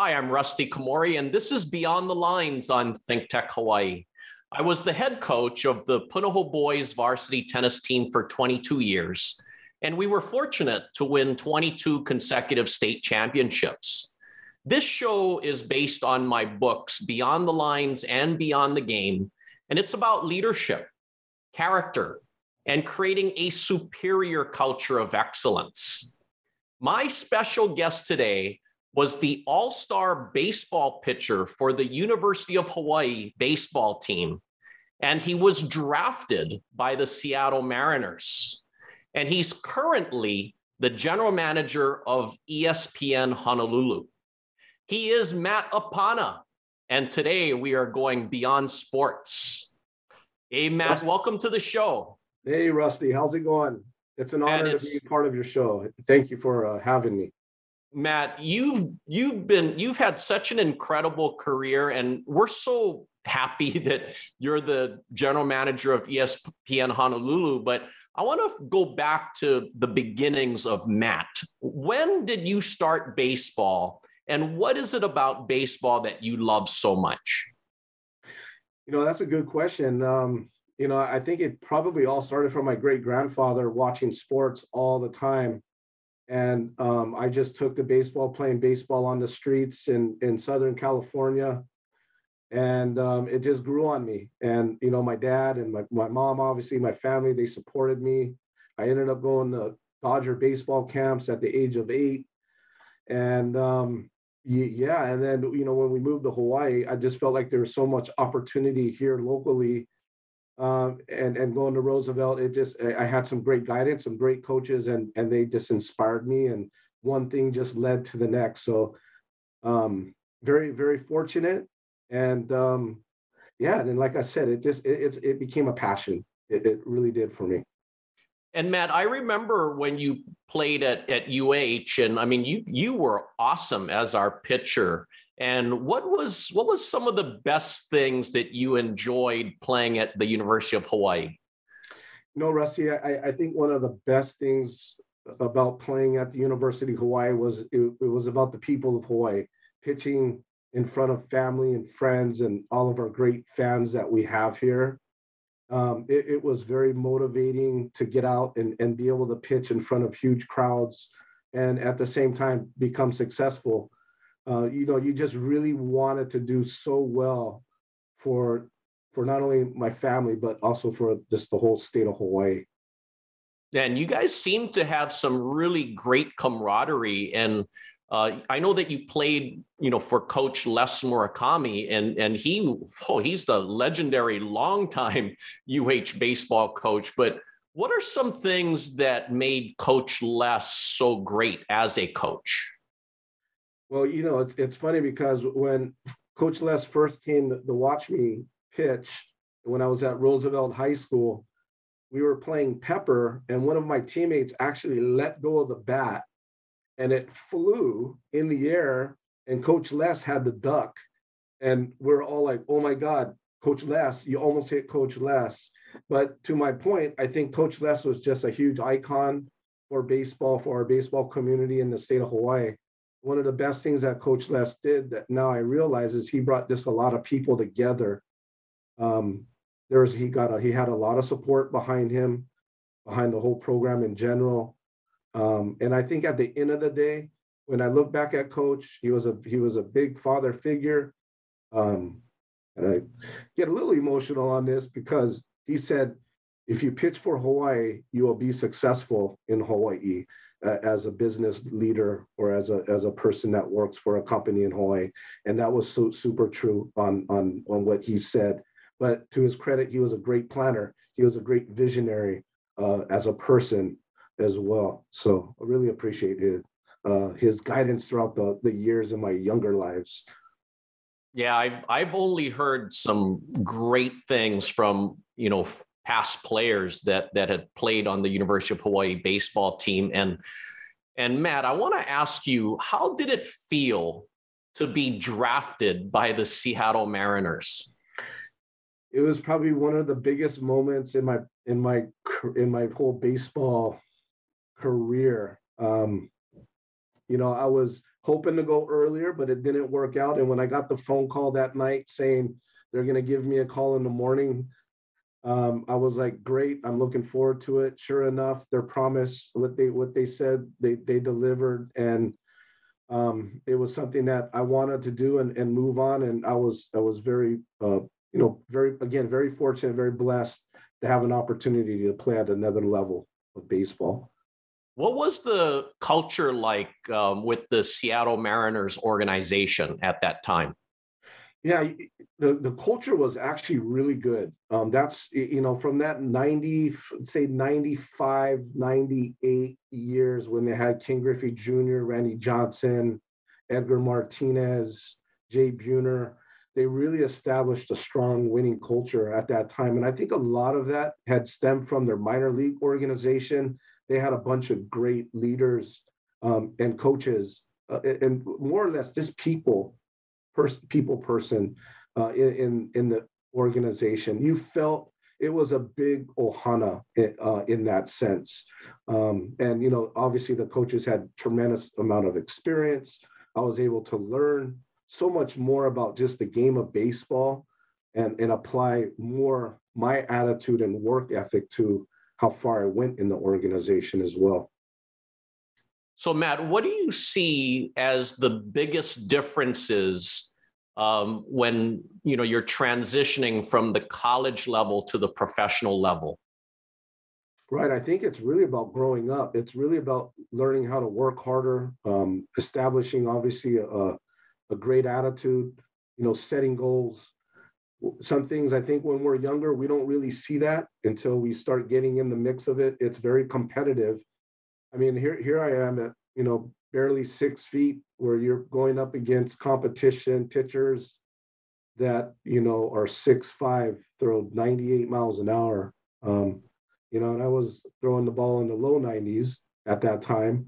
Hi, I'm Rusty Komori, and this is Beyond the Lines on Think Tech Hawaii. I was the head coach of the Punahou Boys varsity tennis team for 22 years, and we were fortunate to win 22 consecutive state championships. This show is based on my books, Beyond the Lines and Beyond the Game, and it's about leadership, character, and creating a superior culture of excellence. My special guest today was the all star baseball pitcher for the University of Hawaii baseball team. And he was drafted by the Seattle Mariners. And he's currently the general manager of ESPN Honolulu. He is Matt Apana. And today we are going beyond sports. Hey, Matt, welcome to the show. Hey, Rusty, how's it going? It's an honor to be part of your show. Thank you for uh, having me. Matt, you've you've been you've had such an incredible career, and we're so happy that you're the general manager of ESPN Honolulu. But I want to go back to the beginnings of Matt. When did you start baseball, and what is it about baseball that you love so much? You know, that's a good question. Um, you know, I think it probably all started from my great grandfather watching sports all the time and um, I just took to baseball, playing baseball on the streets in in Southern California, and um, it just grew on me. And you know, my dad and my my mom, obviously, my family, they supported me. I ended up going to Dodger baseball camps at the age of eight, and um, yeah, and then you know, when we moved to Hawaii, I just felt like there was so much opportunity here locally um, and and going to Roosevelt, it just I had some great guidance, some great coaches, and and they just inspired me. And one thing just led to the next. So, um, very very fortunate, and um, yeah, and like I said, it just it, it's it became a passion. It, it really did for me. And Matt, I remember when you played at at UH, and I mean, you you were awesome as our pitcher. And what was what was some of the best things that you enjoyed playing at the University of Hawaii? No, Rusty, I, I think one of the best things about playing at the University of Hawaii was it, it was about the people of Hawaii, pitching in front of family and friends and all of our great fans that we have here. Um, it, it, was very motivating to get out and, and be able to pitch in front of huge crowds and at the same time become successful uh, you know, you just really wanted to do so well for for not only my family but also for just the whole state of Hawaii. And you guys seem to have some really great camaraderie. And uh, I know that you played, you know, for Coach Les Murakami, and and he, oh, he's the legendary longtime UH baseball coach. But what are some things that made Coach Les so great as a coach? Well, you know, it's, it's funny because when Coach Les first came to, watch me pitch, when I was at Roosevelt High School, we were playing pepper, and one of my teammates actually let go of the bat, and it flew in the air, and Coach Les had the duck, and we're all like, "Oh my God, Coach Les, you almost hit Coach Les." But to my point, I think Coach Les was just a huge icon for baseball, for our baseball community in the state of Hawaii one of the best things that Coach Les did that now I realize is he brought just a lot of people together. Um, there's he got a he had a lot of support behind him, behind the whole program in general. Um, and I think at the end of the day, when I look back at Coach, he was a he was a big father figure. Um, and I get a little emotional on this because he said, if you pitch for Hawaii, you will be successful in Hawaii uh, as a business leader or as a as a person that works for a company in Hawaii, and that was so super true on on on what he said. But to his credit, he was a great planner. He was a great visionary uh, as a person as well. So I really appreciate his uh, his guidance throughout the the years in my younger lives. Yeah, I've I've only heard some great things from you know past players that that had played on the University of Hawaii baseball team. And and Matt, I want to ask you, how did it feel to be drafted by the Seattle Mariners? It was probably one of the biggest moments in my in my in my whole baseball career. Um, you know, I was hoping to go earlier, but it didn't work out. And when I got the phone call that night saying they're going to give me a call in the morning, um, I was like, great, I'm looking forward to it. Sure enough, their promise, what they what they said, they they delivered, and um, it was something that I wanted to do and, and move on. And I was I was very uh, you know very again very fortunate, very blessed to have an opportunity to play at another level of baseball. What was the culture like um, with the Seattle Mariners organization at that time? Yeah, the, the culture was actually really good. Um, that's, you know, from that 90, say 95, 98 years when they had Ken Griffey Jr., Randy Johnson, Edgar Martinez, Jay Buhner, they really established a strong winning culture at that time. And I think a lot of that had stemmed from their minor league organization. They had a bunch of great leaders um, and coaches, uh, and more or less just people pers- people person uh, in, in, in the organization. You felt it was a big ohana in, uh, in that sense. Um, and you know, obviously the coaches had tremendous amount of experience. I was able to learn so much more about just the game of baseball and, and apply more my attitude and work ethic to how far I went in the organization as well. So, Matt, what do you see as the biggest differences um, when you know you're transitioning from the college level to the professional level? Right. I think it's really about growing up. It's really about learning how to work harder, um, establishing obviously a, a great attitude, you know, setting goals. Some things I think when we're younger, we don't really see that until we start getting in the mix of it. It's very competitive I mean, here here I am at you know barely six feet, where you're going up against competition pitchers that you know are six five, throw 98 miles an hour. Um, you know, and I was throwing the ball in the low 90s at that time.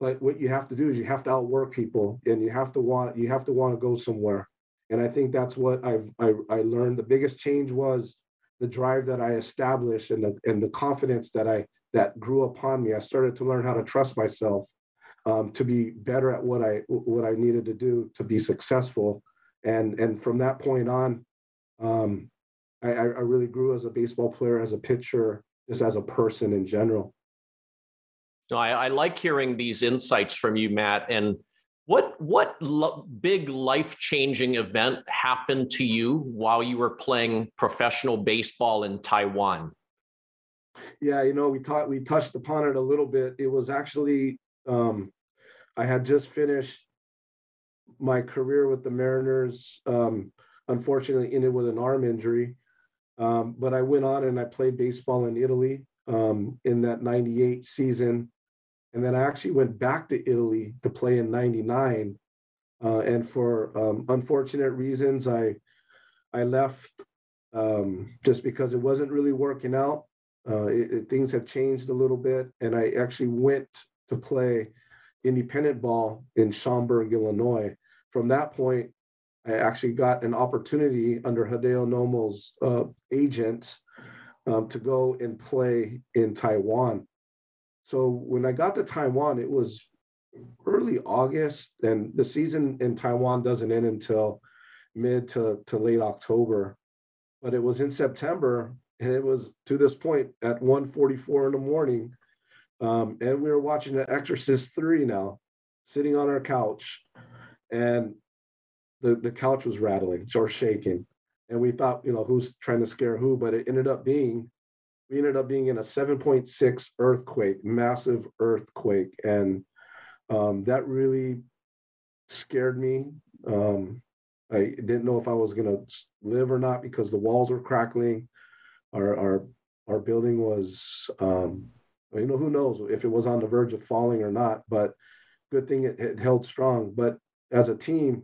But what you have to do is you have to outwork people, and you have to want you have to want to go somewhere. And I think that's what I've I, I learned. The biggest change was the drive that I established and the and the confidence that I that grew upon me. I started to learn how to trust myself, um, to be better at what I what I needed to do to be successful, and and from that point on, um, I, I really grew as a baseball player, as a pitcher, just as a person in general. No, I, I like hearing these insights from you, Matt. And what what lo- big life changing event happened to you while you were playing professional baseball in Taiwan? Yeah, you know, we taught we touched upon it a little bit. It was actually um, I had just finished my career with the Mariners. Um, unfortunately, ended with an arm injury. Um, but I went on and I played baseball in Italy um, in that '98 season, and then I actually went back to Italy to play in '99. Uh, and for um, unfortunate reasons, I I left um, just because it wasn't really working out. Uh, it, things have changed a little bit, and I actually went to play independent ball in Schaumburg, Illinois. From that point, I actually got an opportunity under Hideo Nomo's uh, agent um, to go and play in Taiwan. So when I got to Taiwan, it was early August, and the season in Taiwan doesn't end until mid to, to late October. But it was in September and it was to this point at 1.44 in the morning um, and we were watching the exorcist 3 now sitting on our couch and the, the couch was rattling or shaking. And we thought you know who's trying to scare who but it ended up being we ended up being in a 7.6 earthquake massive earthquake. And um, that really scared me. Um, i didn't know if i was going to live or not because the walls were crackling our our our building was um, you know who knows if it was on the verge of falling or not but good thing it, it held strong. But as a team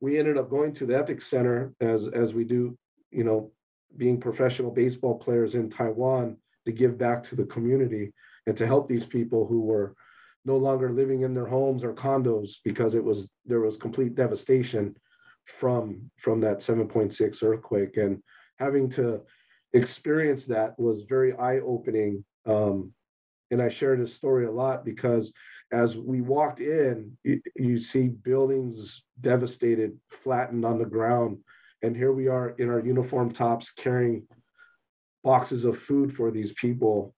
we ended up going to the epicenter as as we do you know being professional baseball players in taiwan to give back to the community and to help these people who were no longer living in their homes or condos because it was there was complete devastation from from that 7.6 earthquake. And having to experience that was very eye opening. Um, and I share this story a lot because as we walked in, you, you see buildings devastated, flattened on the ground. And here we are in our uniform tops carrying boxes of food for these people.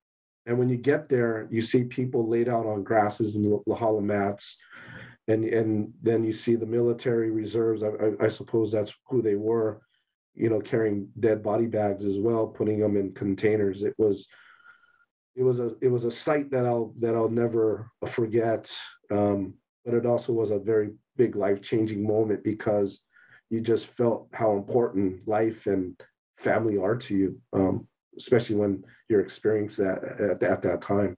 And when you get there, you see people laid out on grasses and la mats. And, and then you see the military reserves. I, I, I suppose that's who they were, you know, carrying dead body bags as well, putting them in containers. It was it was a it was a sight that I'll that I'll never forget. Um, but it also was a very big life changing moment because you just felt how important life and family are to you, um, especially when you're experiencing that at, at that time.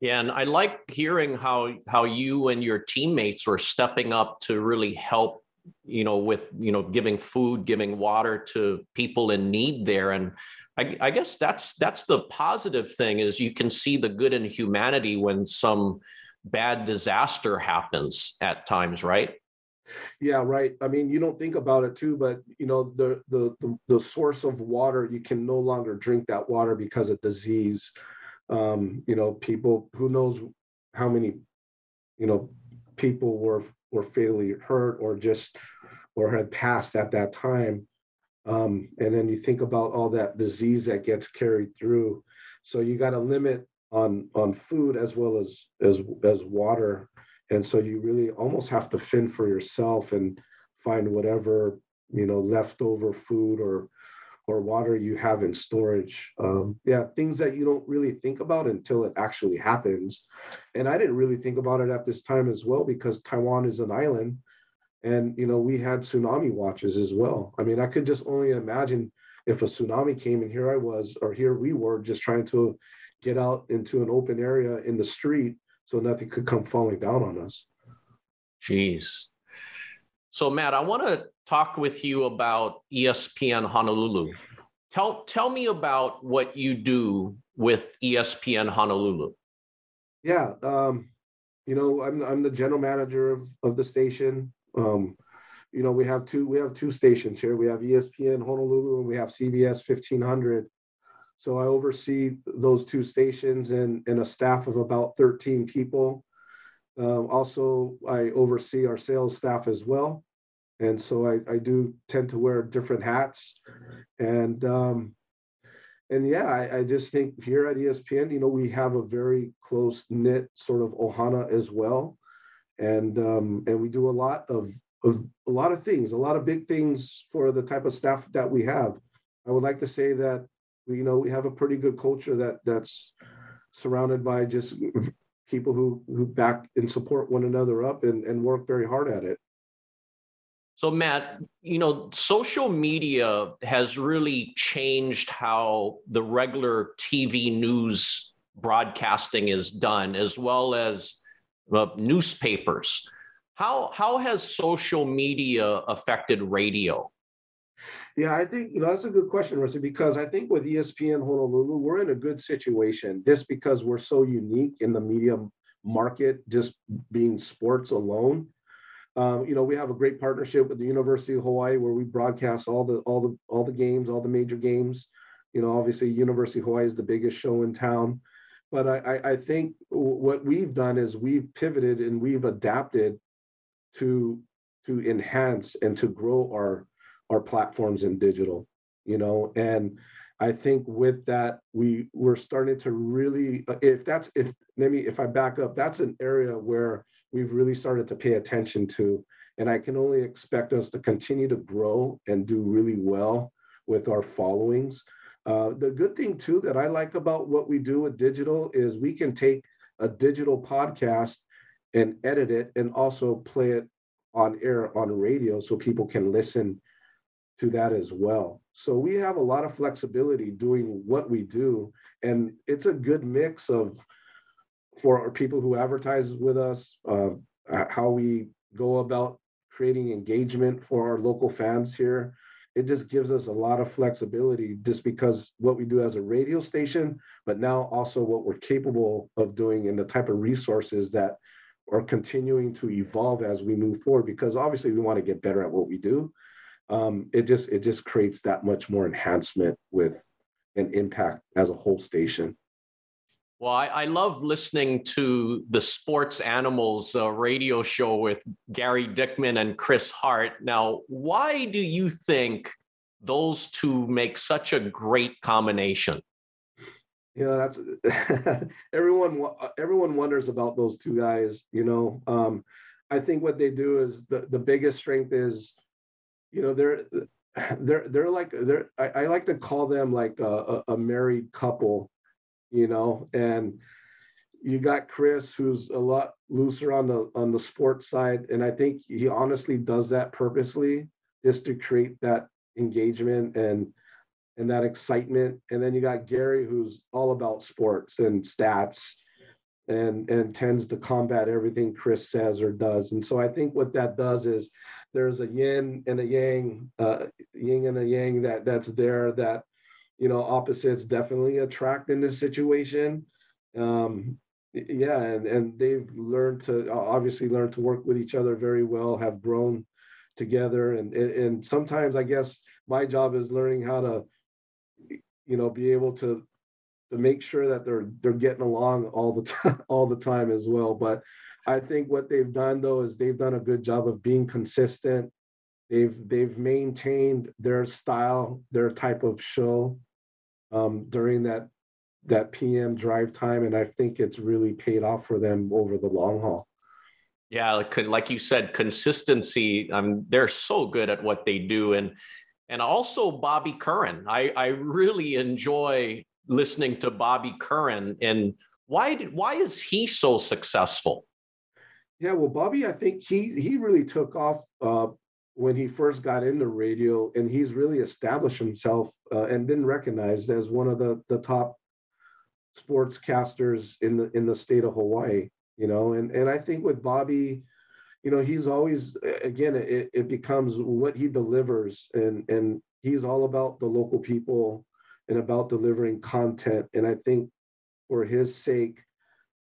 Yeah, and I like hearing how how you and your teammates were stepping up to really help, you know, with you know giving food, giving water to people in need there, and I, I guess that's that's the positive thing is you can see the good in humanity when some bad disaster happens at times, right? Yeah, right. I mean, you don't think about it too, but you know, the, the the the, source of water, you can no longer drink that water because of disease. Um, you know, people who knows how many, you know, people were were fatally hurt or just or had passed at that time. Um, and then you think about all that disease that gets carried through. So you got a limit on on food as well as as as water. And so you really almost have to fend for yourself and find whatever you know leftover food or or water you have in storage. Um, yeah, things that you don't really think about until it actually happens. And I didn't really think about it at this time as well because Taiwan is an island and you know we had tsunami watches as well i mean i could just only imagine if a tsunami came and here i was or here we were just trying to get out into an open area in the street so nothing could come falling down on us jeez so matt i want to talk with you about espn honolulu tell tell me about what you do with espn honolulu yeah um, you know i'm, I'm the general manager of, of the station um, you know, we have two we have two stations here. We have ESPN Honolulu and we have CBS 1500. So I oversee those two stations and, and a staff of about 13 people. Um, also, I oversee our sales staff as well. And so I, I do tend to wear different hats. And um, and yeah, I, I just think here at ESPN, you know, we have a very close knit sort of ohana as well and um, and we do a lot of, of a lot of things, a lot of big things for the type of staff that we have. I would like to say that you know we have a pretty good culture that that's surrounded by just people who who back and support one another up and, and work very hard at it. So, Matt, you know, social media has really changed how the regular TV news broadcasting is done, as well as uh, newspapers. How, how has social media affected radio? Yeah, I think you know that's a good question, Rusty, because I think with ESPN Honolulu, we're in a good situation just because we're so unique in the media market, just being sports alone. Um, you know, we have a great partnership with the University of Hawaii where we broadcast all the all the all the games, all the major games. You know, obviously University of Hawaii is the biggest show in town. But I, I think what we've done is we've pivoted and we've adapted to to enhance and to grow our our platforms in digital, you know, and I think with that we we're starting to really uh, if that's if maybe if I back up, that's an area where we've really started to pay attention to. And I can only expect us to continue to grow and do really well with our followings uh, the good thing too that I like about what we do with digital is we can take a digital podcast and edit it and also play it on air on radio so people can listen to that as well. So we have a lot of flexibility doing what we do and it's a good mix of for our people who advertise with us, uh, how we go about creating engagement for our local fans here it just gives us a lot of flexibility just because what we do as a radio station, but now also what we're capable of doing and the type of resources that are continuing to evolve as we move forward. Because obviously we want to get better at what we do. Um, it just it just creates that much more enhancement with an impact as a whole station. Well, I, I, love listening to the Sports Animals uh, radio show with Gary Dickman and Chris Hart. Now, why do you think those two make such a great combination? You know, that's everyone. Everyone wonders about those two guys. You know, um, I think what they do is the the biggest strength is, you know, they're they're they're like they're I, I like to call them like a, a married couple you know, and you got Chris, who's a lot looser on the on the sports side, and I think he honestly does that purposely just to create that engagement and and that excitement. And then you got Gary, who's all about sports and stats, and and tends to combat everything Chris says or does. And so I think what that does is there's a yin and a yang, uh, yin and a yang that that's there that you know, opposites definitely attract in this situation. Um, yeah, and and they've learned to obviously learn to work with each other very well, have grown together, and and sometimes I guess my job is learning how to, you know, be able to to make sure that they're they're getting along all the time all the time as well. But I think what they've done though is they've done a good job of being consistent. They've they've maintained their style, their type of show, um, during that that PM drive time, and I think it's really paid off for them over the long haul. Yeah, like, you said, consistency. Um, they're so good at what they do, and and also Bobby Curran. I I really enjoy listening to Bobby Curran, and why did why is he so successful? Yeah, well, Bobby, I think he he really took off uh, when he first got into radio, and he's really established himself uh, and been recognized as one of the the top sportscasters in the in the state of Hawaii. You know, and and I think with Bobby, you know, he's always again it, it becomes what he delivers, and and he's all about the local people and about delivering content. And I think for his sake,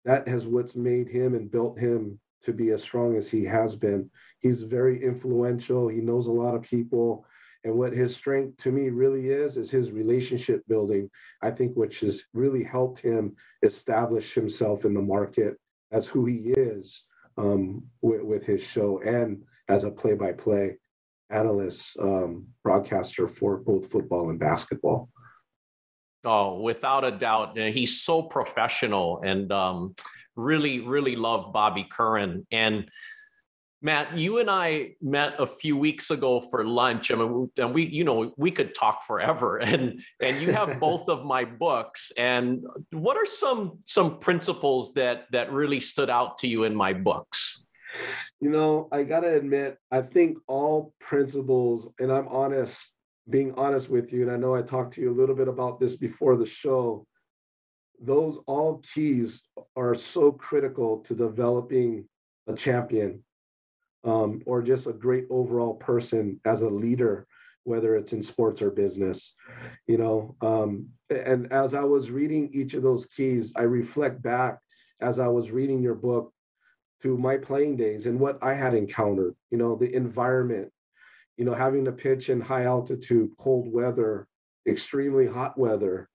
that has what's made him and built him to be as strong as he has been. He's very influential. He knows a lot of people. And what his strength to me really is, is his relationship building, I think, which has really helped him establish himself in the market as who he is um, with, with, his show and as a play by play analyst, um, broadcaster for both football and basketball. Oh, without a doubt. He's so professional and um, really, really love Bobby Curran. And Matt, you and I met a few weeks ago for lunch. I mean, and we, you know, we could talk forever. And and you have both of my books. And what are some some principles that that really stood out to you in my books? You know, I gotta admit, I think all principles, and I'm honest, being honest with you, and I know I talked to you a little bit about this before the show those all keys are so critical to developing a champion um, or just a great overall person as a leader whether it's in sports or business you know? Um, and as i was reading each of those keys i reflect back as i was reading your book to my playing days and what i had encountered you know the environment you know having to pitch in high altitude cold weather extremely hot weather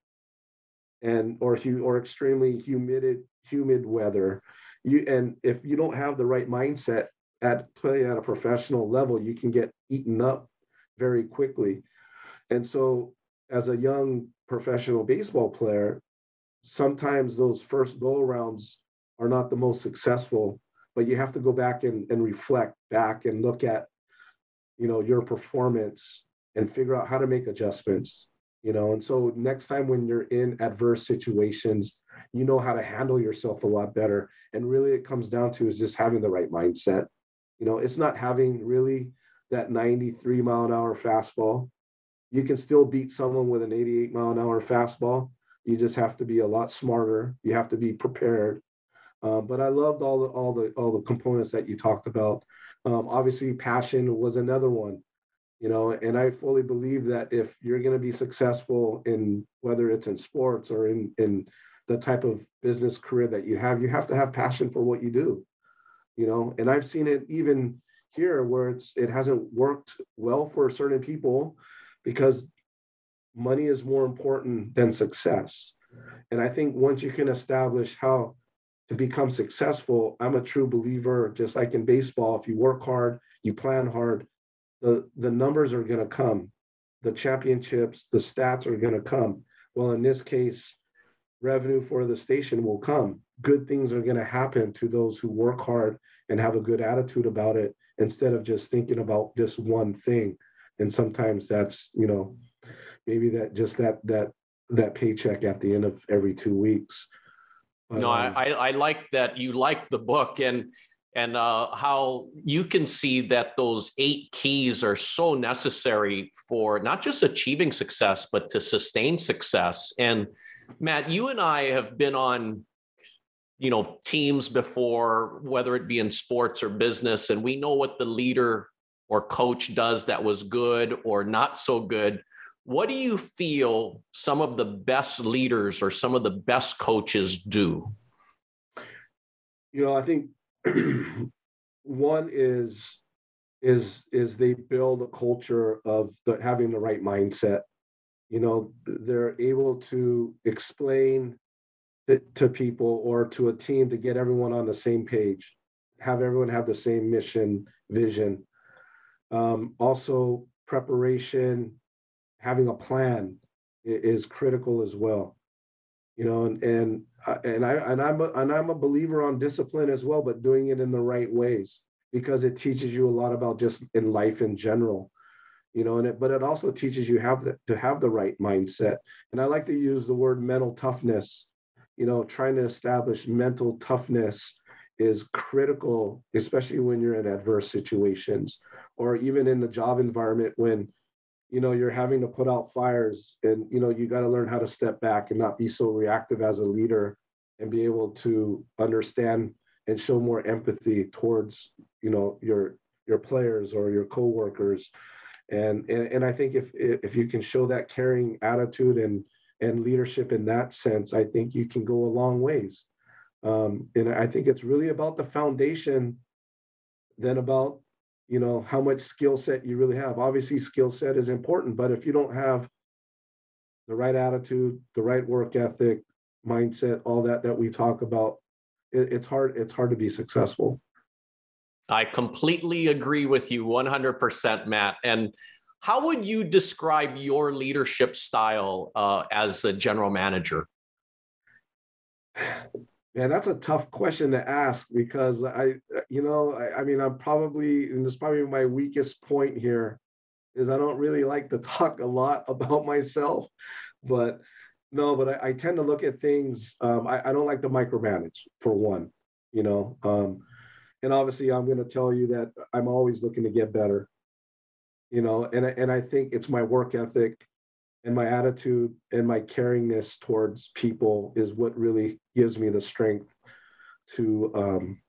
and or or extremely humid humid weather you and if you don't have the right mindset at play at a professional level you can get eaten up very quickly. And so as a young professional baseball player sometimes those first go arounds are not the most successful but you have to go back and, and reflect back and look at you know your performance and figure out how to make adjustments you know? And so next time when you're in adverse situations you know how to handle yourself a lot better. And really it comes down to is just having the right mindset. You know it's not having really that 93 mile an hour fastball. You can still beat someone with an 88 mile an hour fastball. You just have to be a lot smarter. You have to be prepared. Uh, but i loved all the all the all the components that you talked about. Um, obviously passion was another one you know and i fully believe that if you're going to be successful in whether it's in sports or in in the type of business career that you have you have to have passion for what you do you know? And i've seen it even here where it's it hasn't worked well for certain people because money is more important than success. And I think once you can establish how to become successful, I'm a true believer, just like in baseball, if you work hard, you plan hard, the, the numbers are going to come. The championships, the stats are going to come. Well, in this case, revenue for the station will come. Good things are going to happen to those who work hard and have a good attitude about it instead of just thinking about just one thing. And sometimes that's, you know, maybe that just that that that paycheck at the end of every two weeks. But, no, um, I, I like that you like the book and and uh, how you can see that those eight keys are so necessary for not just achieving success but to sustain success. And Matt, you and I have been on you know teams before whether it be in sports or business and we know what the leader or coach does that was good or not so good what do you feel some of the best leaders or some of the best coaches do you know i think one is is is they build a culture of the, having the right mindset you know they're able to explain to people or to a team to get everyone on the same page, have everyone have the same mission, vision. Um, also, preparation, having a plan is critical as well. You know, and and uh, and I and I'm a, and I'm a believer on discipline as well, but doing it in the right ways because it teaches you a lot about just in life in general you know and it but it also teaches you have the, to have the right mindset. And i like to use the word mental toughness you know, trying to establish mental toughness is critical, especially when you're in adverse situations or even in the job environment when you know you're having to put out fires and you know you got to learn how to step back and not be so reactive as a leader and be able to understand and show more empathy towards you know your your players or your coworkers and and, and i think if if you can show that caring attitude and and leadership in that sense, I think you can go a long ways. Um, and I think it's really about the foundation than about you know how much skill set you really have. Obviously, skill set is important, but if you don't have the right attitude, the right work ethic, mindset, all that that we talk about, it, it's hard. It's hard to be successful. I completely agree with you 100%, Matt. And how would you describe your leadership style uh, as a general manager? Man, that's a tough question to ask because I, you know, I, I mean, I'm probably, and this is probably my weakest point here, is I don't really like to talk a lot about myself, but no, but I, I tend to look at things. Um, I, I, don't like to micromanage for one, you know, um, and obviously I'm going to tell you that I'm always looking to get better you know and and i think it's my work ethic and my attitude and my caringness towards people is what really gives me the strength to um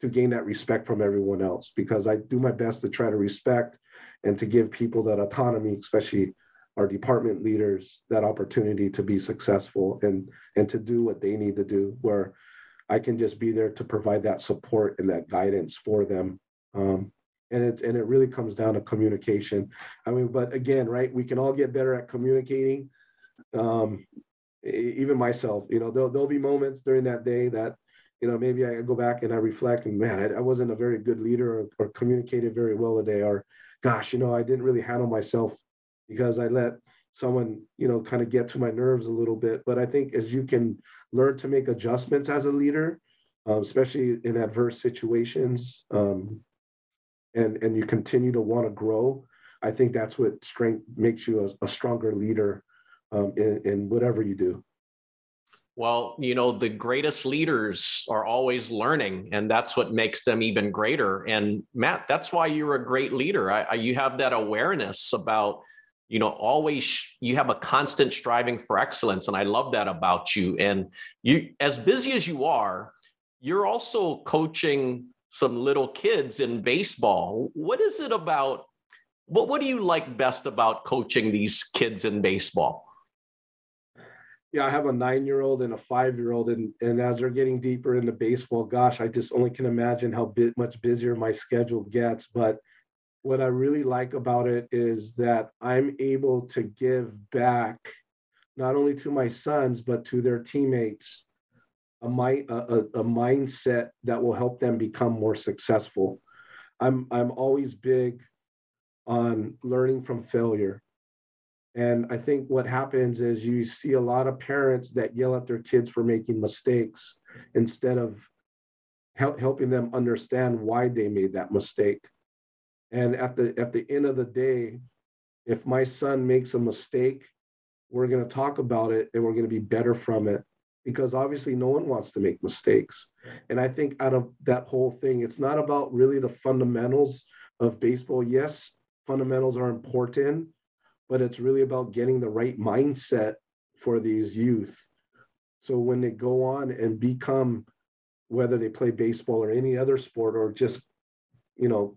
to gain that respect from everyone else because i do my best to try to respect and to give people that autonomy especially our department leaders that opportunity to be successful and and to do what they need to do where i can just be there to provide that support and that guidance for them. Um, and it and it really comes down to communication. I mean but again right we can all get better at communicating um, even myself you know there'll, there'll be moments during that day that you know maybe i go back and i reflect and man i, I wasn't a very good leader or, or communicated very well today or gosh you know i didn't really handle myself because i let someone you know kind of get to my nerves a little bit. But i think as you can learn to make adjustments as a leader um, especially in adverse situations um, and and you continue to want to grow i think that's what strength makes you a, a stronger leader um, in, in whatever you do. Well you know the greatest leaders are always learning and that's what makes them even greater. And matt that's why you're a great leader. I, I, you have that awareness about you know always you have a constant striving for excellence and i love that about you. And you as busy as you are you're also coaching some little kids in baseball. What is it about? What, what do you like best about coaching these kids in baseball? Yeah, I have a nine year old and a five year old. And, and as they're getting deeper into baseball, gosh, I just only can imagine how bit, much busier my schedule gets. But what I really like about it is that I'm able to give back not only to my sons, but to their teammates, a, my, a, a mindset that will help them become more successful. I'm, I'm always big on learning from failure. And I think what happens is you see a lot of parents that yell at their kids for making mistakes instead of help, helping them understand why they made that mistake. And at the at the end of the day, if my son makes a mistake, we're going to talk about it and we're going to be better from it because obviously no one wants to make mistakes. And I think out of that whole thing, it's not about really the fundamentals of baseball. Yes, fundamentals are important, but it's really about getting the right mindset for these youth. So when they go on and become, whether they play baseball or any other sport, or just, you know,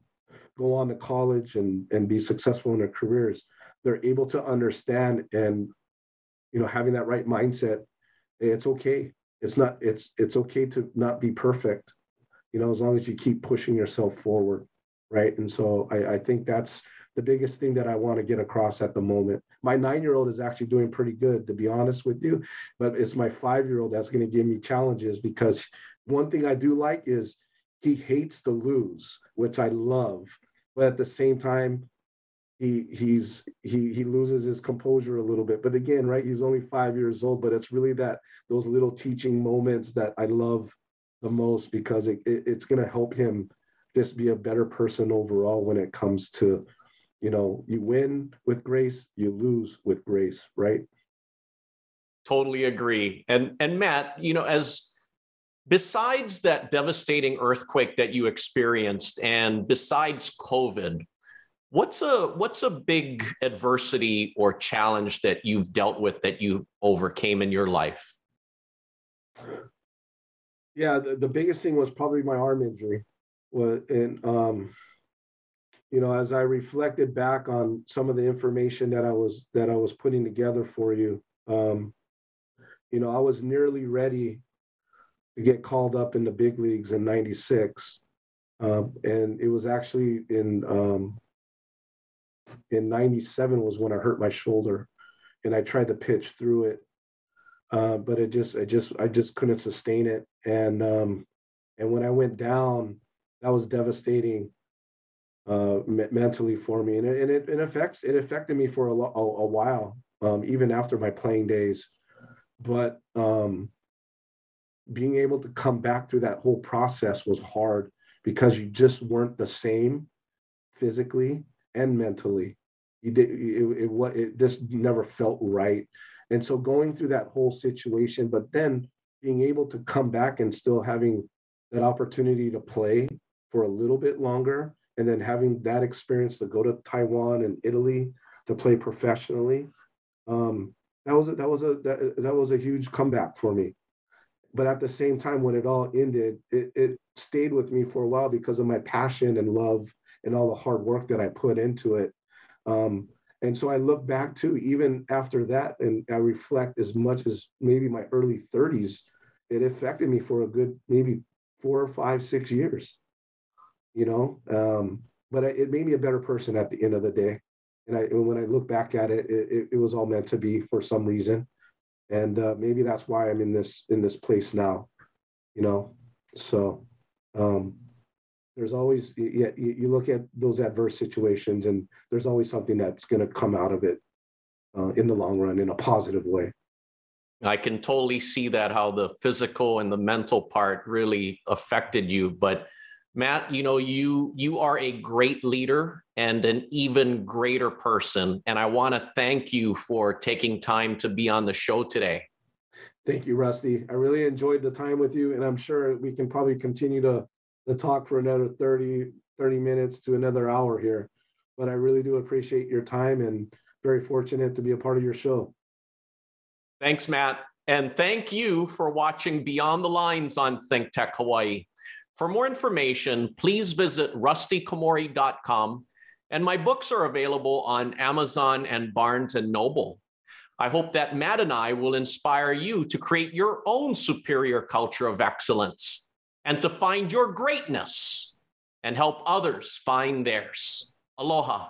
go on to college and, and be successful in their careers, they're able to understand and, you know, having that right mindset, it's okay. It's not, it's, it's okay to not be perfect, you know, as long as you keep pushing yourself forward. Right. And so I, I think that's, the biggest thing that I want to get across at the moment. My nine year old is actually doing pretty good, to be honest with you, but it's my five year old that's going to give me challenges because one thing I do like is he hates to lose, which I love, but at the same time, he he's he he loses his composure a little bit but again right he's only five years old but it's really that those little teaching moments that i love the most because it, it it's going to help him just be a better person overall when it comes to you know, you win with grace, you lose with grace, right? Totally agree. And and Matt, you know, as besides that devastating earthquake that you experienced and besides COVID, what's a what's a big adversity or challenge that you've dealt with that you overcame in your life? Yeah, the, the biggest thing was probably my arm injury. Well, and um you know, as I reflected back on some of the information that I was that I was putting together for you, um, you know, I was nearly ready to get called up in the big leagues in '96, um, and it was actually in um, in '97 was when I hurt my shoulder, and I tried to pitch through it, uh, but it just, I just, I just couldn't sustain it, and um, and when I went down, that was devastating uh, mentally for me, and it, and it, it affects it affected me for a, a, a while, um, even after my playing days. But um, being able to come back through that whole process was hard because you just weren't the same physically and mentally. You did it, it it just never felt right, and so going through that whole situation, but then being able to come back and still having that opportunity to play for a little bit longer and then having that experience to go to Taiwan and Italy to play professionally, um, that was a, that was a that, that was a huge comeback for me. But at the same time, when it all ended, it, it stayed with me for a while because of my passion and love and all the hard work that I put into it. Um, and so I look back to even after that, and I reflect as much as maybe my early 30s, it affected me for a good maybe four or five, six years you know. Um, but it made me a better person at the end of the day. And I, when I look back at it, it, it was all meant to be for some reason, and uh, maybe that's why I'm in this in this place now, you know. So um, there's always yeah, you look at those adverse situations, and there's always something that's going to come out of it uh, in the long run in a positive way. I can totally see that how the physical and the mental part really affected you, but Matt, you know, you you are a great leader and an even greater person. And I want to thank you for taking time to be on the show today. Thank you, Rusty. I really enjoyed the time with you, and I'm sure we can probably continue to, to talk for another 30, 30 minutes to another hour here. But I really do appreciate your time and very fortunate to be a part of your show. Thanks, Matt. And thank you for watching Beyond the Lines on Think Tech Hawaii. For more information, please visit rustykomori.com, and my books are available on Amazon and Barnes and Noble. I hope that Matt and I will inspire you to create your own superior culture of excellence and to find your greatness and help others find theirs. Aloha.